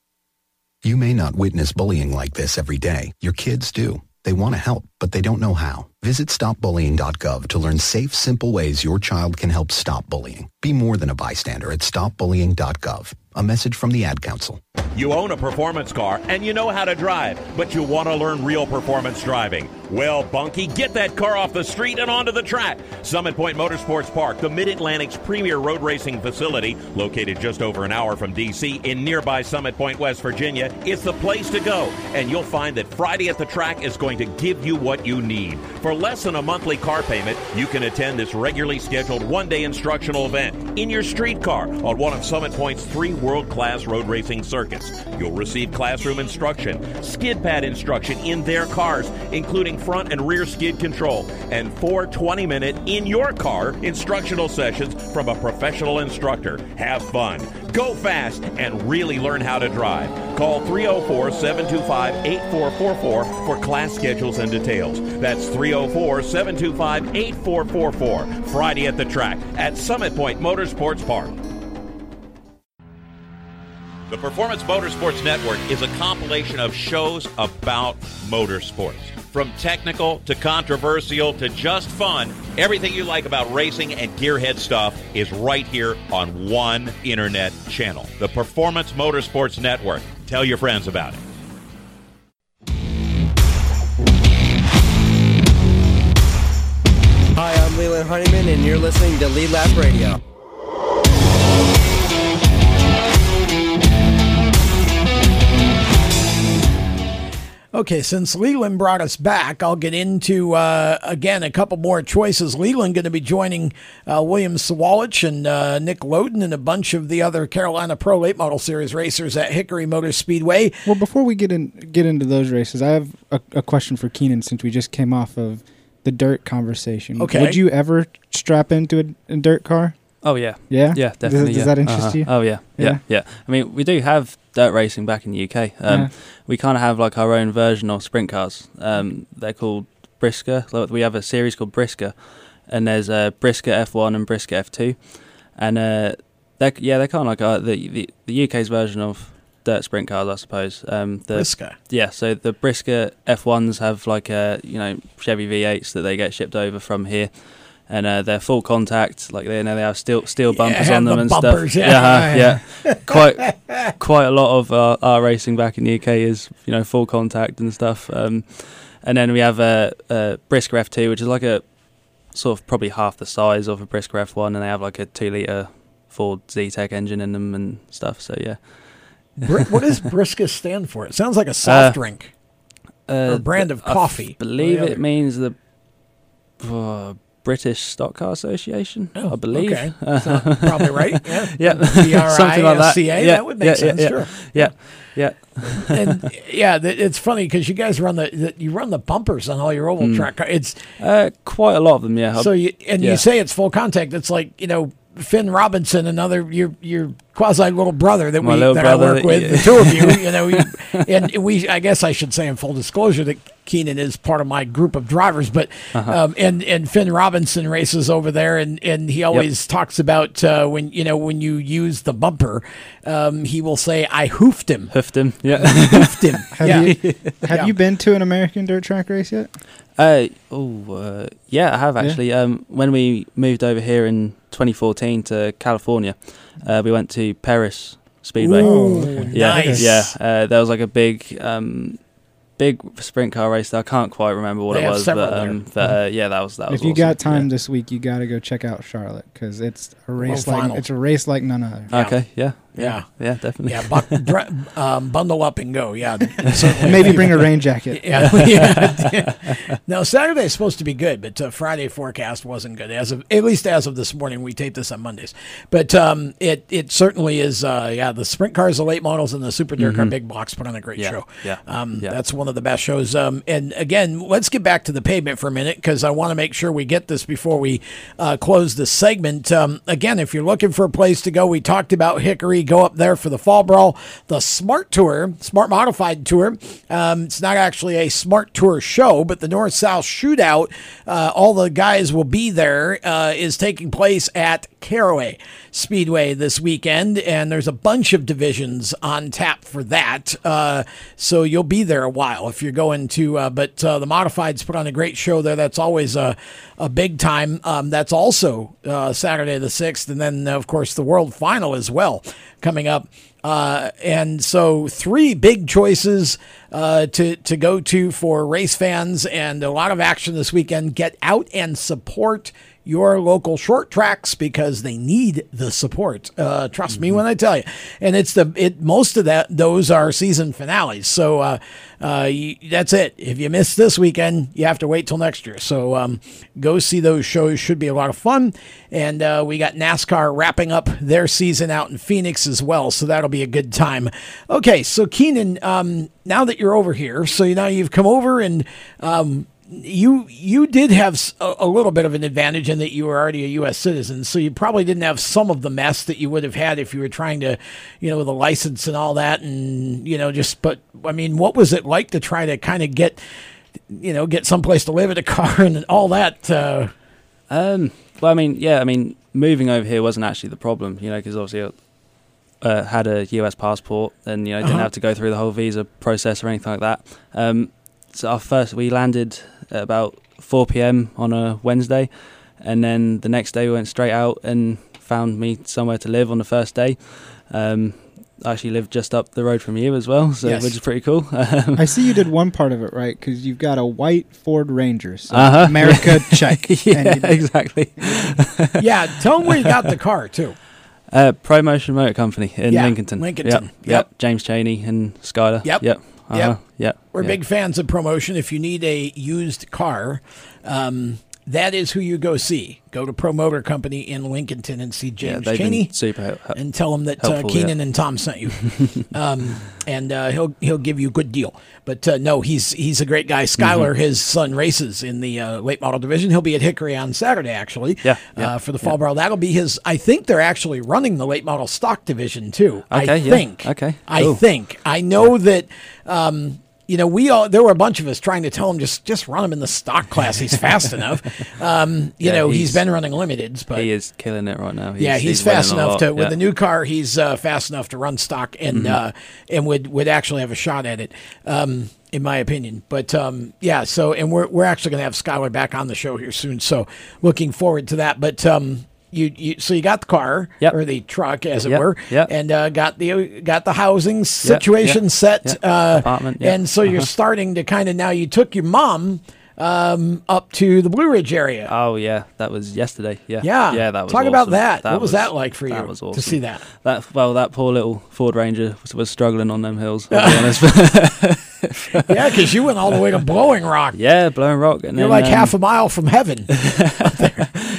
You may not witness bullying like this every day. Your kids do. They want to help, but they don't know how. Visit stopbullying.gov to learn safe, simple ways your child can help stop bullying. Be more than a bystander at stopbullying.gov. A message from the Ad Council. You own a performance car and you know how to drive, but you want to learn real performance driving. Well, Bunky, get that car off the street and onto the track. Summit Point Motorsports Park, the Mid Atlantic's premier road racing facility, located just over an hour from D.C. in nearby Summit Point, West Virginia, is the place to go. And you'll find that Friday at the track is going to give you what what you need. For less than a monthly car payment, you can attend this regularly scheduled one day instructional event in your street car on one of Summit Point's three world class road racing circuits. You'll receive classroom instruction, skid pad instruction in their cars, including front and rear skid control, and four 20 minute in your car instructional sessions from a professional instructor. Have fun, go fast, and really learn how to drive. Call 304 725 8444 for class schedules and details. That's 304 725 8444. Friday at the track at Summit Point Motorsports Park. The Performance Motorsports Network is a compilation of shows about motorsports. From technical to controversial to just fun, everything you like about racing and gearhead stuff is right here on one internet channel. The Performance Motorsports Network. Tell your friends about it. Hi, I'm Leland Honeyman, and you're listening to Lead Lap Radio. Okay, since Leland brought us back, I'll get into uh, again a couple more choices. Leland going to be joining uh, William Sawalich and uh, Nick Loden and a bunch of the other Carolina Pro Late Model Series racers at Hickory Motor Speedway. Well, before we get in get into those races, I have a, a question for Keenan since we just came off of the dirt conversation. Okay. Would you ever strap into a, a dirt car? Oh yeah, Yeah? yeah, Does- definitely. does yeah. that interest Uh-huh. you? Oh yeah, yeah, Yeah? yeah, I mean, we do have dirt racing back in the UK. Um, Yeah. We kind of have like our own version of sprint cars. Um, they're called BriSCA. Like, We have a series called BriSCA, and there's uh, BriSCA F1 and BriSCA F2, and uh, they're yeah they're kind of like uh, the, the the UK's version of dirt sprint cars, I suppose. Um, the, BriSCA. Yeah, so the BriSCA F1s have like uh, you know Chevy V8s that they get shipped over from here. And uh, they're full contact, like they know they have steel steel bumpers have on them the and bumpers, stuff. yeah. yeah, yeah. quite quite a lot of uh, our racing back in the UK is you know full contact and stuff. Um, and then we have a, a BriSCA F2, which is like a sort of probably half the size of a BriSCA F1, and they have like a two liter Ford Zetec engine in them and stuff. So yeah. What does BriSCA stand for? It sounds like a soft Uh, drink. Uh, Or brand of I coffee. believe it means the uh, British Stock Car Association. I believe. okay. Probably right, yeah. yeah. Something like that. Yeah, that would make yeah, sense, Yeah, sure. yeah, yeah. and yeah, it's funny because you guys run the, the you run the bumpers on all your oval Mm. track. car- It's Uh, quite a lot of them. Yeah. so you and yeah. you say it's full contact. It's like you know Finn Robinson, another your your quasi little brother that My we little that I work that- with. yeah. The two of you, you know, you, and we I guess I should say in full disclosure that Keenan is part of my group of drivers, but Uh-huh. um, and and Finn Robinson races over there, and and he always talks about uh, when you know when you use the bumper, um, he will say I hoofed him. Hoofed him. Yeah. hoofed him. Have yeah. you have Yeah. you been to an American dirt track race yet? Uh, oh, uh, yeah, I have Yeah? actually. Um, when we moved over here in 2014 to California, uh, we went to Perris Speedway. Ooh, yeah, nice. yeah. Uh, there was like a big, um, big sprint car race. That I can't quite remember what They it was, but, um, there. but uh, yeah, that was that was. if you awesome. got time Yeah. this week, you got to go check out Charlotte because it's a race like final. it's a race like none other. Okay. Yeah. Yeah. Yeah. Definitely. Yeah, bu- dr- um, bundle up and go. Yeah. Maybe bring a rain jacket. Yeah, yeah. no, Saturday is supposed to be good, but uh, Friday forecast wasn't good. As of at least as of this morning, we tape this on Mondays, but um, it it certainly is. Uh, yeah, the sprint cars, the late models, and the super dirt car Mhm. big blocks put on a great Yeah, show. yeah, um, yeah. that's one of the best shows. Um, and again, let's get back to the pavement for a minute because I want to make sure we get this before we uh, close this segment. Um, again, if you're looking for a place to go, we talked about Hickory. Go up there for the Fall Brawl, the Smart Tour, Smart Modified Tour. Um, it's not actually a Smart Tour show, but the North South Shootout. Uh, all the guys will be there. Uh, is taking place at Caraway Speedway this weekend, and there's a bunch of divisions on tap for that. Uh, so you'll be there a while if you're going to. Uh, but uh, the Modifieds put on a great show there. That's always a, a big time. Um, that's also uh, Saturday the 6th. And then, of course, the World Final as well coming up. Uh, and so, three big choices uh, to to go to for race fans and a lot of action this weekend. Get out and support your local short tracks because they need the support. Uh, trust me when I tell you. And it's the it most of that those are season finales. So uh, uh, you, that's it. If you miss this weekend, you have to wait till next year. So um, go see those shows. Should be a lot of fun. And uh, we got NASCAR wrapping up their season out in Phoenix as well. So that'll be a good time. Okay, so Keenan, um, now that you're over here, so now you've come over and. Um, you you did have a little bit of an advantage in that you were already a U.S. citizen, so you probably didn't have some of the mess that you would have had if you were trying to, you know, with a license and all that, and you know, just. But I mean, what was it like to try to kind of get, you know, get someplace to live in a car and all that? Uh, Um, well, I mean, yeah, I mean, moving over here wasn't actually the problem, you know, because obviously I uh, had a US passport and, you know, didn't Uh-huh. have to go through the whole visa process or anything like that. Um, so our first, we landed at about 4 p.m. on a Wednesday, and then the next day we went straight out and found me somewhere to live on the first day. Um, I actually lived just up the road from you as well, so Yes. which is pretty cool. Um, I see you did one part of it right because you've got a white Ford Ranger. So Uh-huh. America check. yeah, exactly. yeah, tell them where you got the car too. Uh, ProMotion Motor Company in Yeah, Lincolnton. Lincolnton, Yep. yep. Yep. James Cheney and Skyler. Yep. Yep. Uh-huh. Yep. Yep. We're yeah. big fans of promotion. If you need a used car, um, that is who you go see. Go to Pro Motor Company in Lincolnton and see James they've Cheney. super hel- hel- and tell him that uh, Keenan yeah. and Tom sent you, um, and uh, he'll he'll give you a good deal. But uh, no, he's he's a great guy. Skyler, Mhm. his son, races in the uh, late model division. He'll be at Hickory on Saturday, actually. Yeah, yeah, uh, for the fall brawl. That'll be his. I think they're actually running the late model stock division too. I Okay, yeah, think. okay, I cool. think. I know that. Um, you know, we all there were a bunch of us trying to tell him just just run him in the stock class. He's fast enough. Um, you Yeah, know, he's he's- been running limiteds, but he is killing it right now. yeah, he's, winning fast enough to with yeah. the new car. He's uh, fast enough to run stock and Mhm. uh, and would would actually have a shot at it, um, in my opinion. But um, yeah, so and we're we're actually going to have Skylar back on the show here soon. So looking forward to that. But um, you, you so you got the car Yep. or the truck as it Yep, were, yep. and uh, got the got the housing situation set. Uh, Apartment, and so you're Uh-huh. starting to kind of now. You took your mom um, up to the Blue Ridge area. Oh yeah, that was yesterday. Yeah, Yeah. yeah. That was Talk about awesome. that. What was that like for you That was to see that? That well, that poor little Ford Ranger was, was struggling on them hills. I'll be honest. yeah, because you went all the way to Blowing Rock. Yeah, blowing rock. And You're then, like um, half a mile from heaven.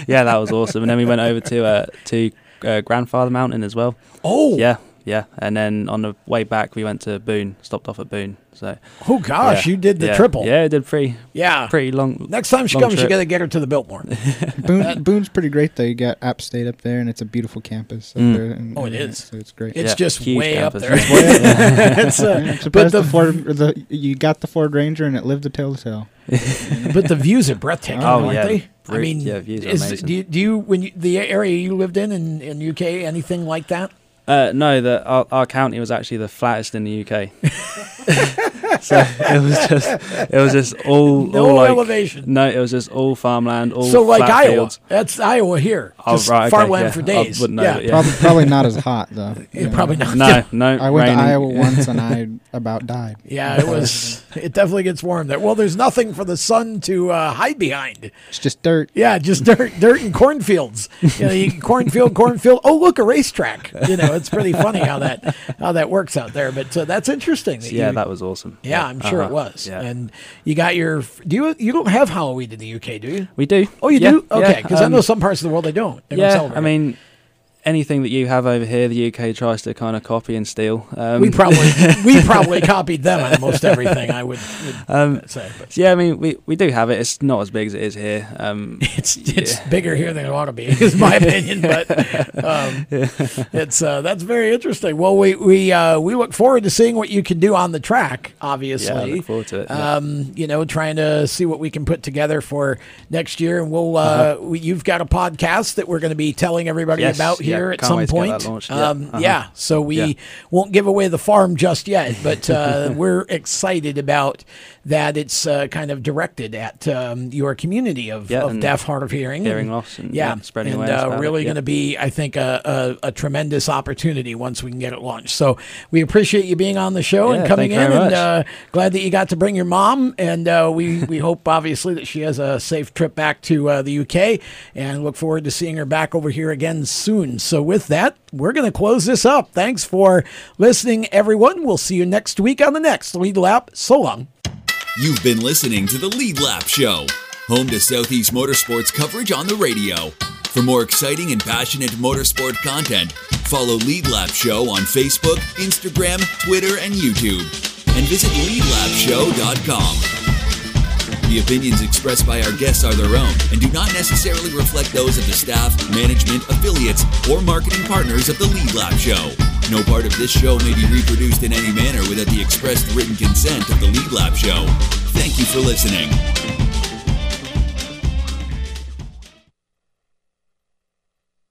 yeah, that was awesome. And then we went over to uh, to uh, Grandfather Mountain as well. Oh, yeah, yeah. And then on the way back, we went to Boone, stopped off at Boone. So, Oh, gosh, yeah, you did the yeah, triple. Yeah, I did pretty. Yeah. pretty long. Next time she long comes, you trip. got to get her to the Biltmore. Boone, Boone's pretty great though. You got App State up there, and it's a beautiful campus. Up Mm. there, and- Oh, it and is. So it's great. It's Yeah, just huge way campus. up there. It's way up there. It's, uh, I'm but surprised the, the, Ford, the you got the Ford Ranger and it lived the tale to tell the tale. but the views are breathtaking, Oh, aren't yeah. they? I mean, yeah, views are is, amazing. do you, do you when you, the area you lived in in, in UK anything like that? Uh, no, the our, our county was actually the flattest in the UK. so it was just it was just all No all like, elevation. No, it was just all farmland, all so like flat Iowa, fields. that's Iowa here. Oh, Just right, okay, farmland yeah. for days. wouldn't know, yeah. yeah. Probably, probably not as hot though. Yeah, probably not. No, no. I went raining. to Iowa once and I about died. Yeah, it was. it definitely gets warm there. Well, there's nothing for the sun to uh, hide behind. It's just dirt. Yeah, just dirt, dirt and cornfields. You know, you, cornfield, cornfield. Oh, look, a racetrack. You know, it's pretty funny how that how that works out there. But uh, that's interesting. That Yeah, you- that was awesome. Yeah, I'm sure it Uh-huh. was. Yeah. And you got your. Do you you don't have Halloween in the UK, do you? We do. Oh, you Yeah, do? Okay, yeah, because I know um, some parts of the world they don't. They don't yeah, celebrate I it. mean, anything that you have over here, the UK tries to kind of copy and steal. Um, we probably we probably copied them on most everything. I would, would Um, say. But yeah, I mean, we, we do have it. It's not as big as it is here. Um, it's it's bigger here than it ought to be, is my opinion. But um, it's uh, that's very interesting. Well, we we uh, we look forward to seeing what you can do on the track. Obviously, Yeah, I look forward to it, yeah. Um, you know, trying to see what we can put together for next year, and we'll uh, Uh-huh. we, you've got a podcast that we're going to be telling everybody Yes, about here here Yeah, at some wait to get point. Um, uh-huh. yeah, so we won't give away the farm just yet, but uh, we're excited about that. It's uh, kind of directed at um, your community of, Yeah, of deaf, hard of hearing, hearing and- loss and, yeah, yeah, spreading and uh, really yeah. going to be, I think, a, a, a tremendous opportunity once we can get it launched. So we appreciate you being on the show and coming in, thank you very and uh, glad that you got to bring your mom. And uh, we we hope obviously that she has a safe trip back to uh, the UK, and look forward to seeing her back over here again soon. So with that, we're going to close this up. Thanks for listening, everyone. We'll see you next week on the next Lead Lap. So long. You've been listening to the Lead Lap Show, home to Southeast Motorsports coverage on the radio. For more exciting and passionate motorsport content, follow Lead Lap Show on Facebook, Instagram, Twitter, and YouTube. And visit leadlapshow.com. The opinions expressed by our guests are their own and do not necessarily reflect those of the staff, management, affiliates, or marketing partners of the Lead Lap Show. No part of this show may be reproduced in any manner without the expressed written consent of the Lead Lap Show. Thank you for listening.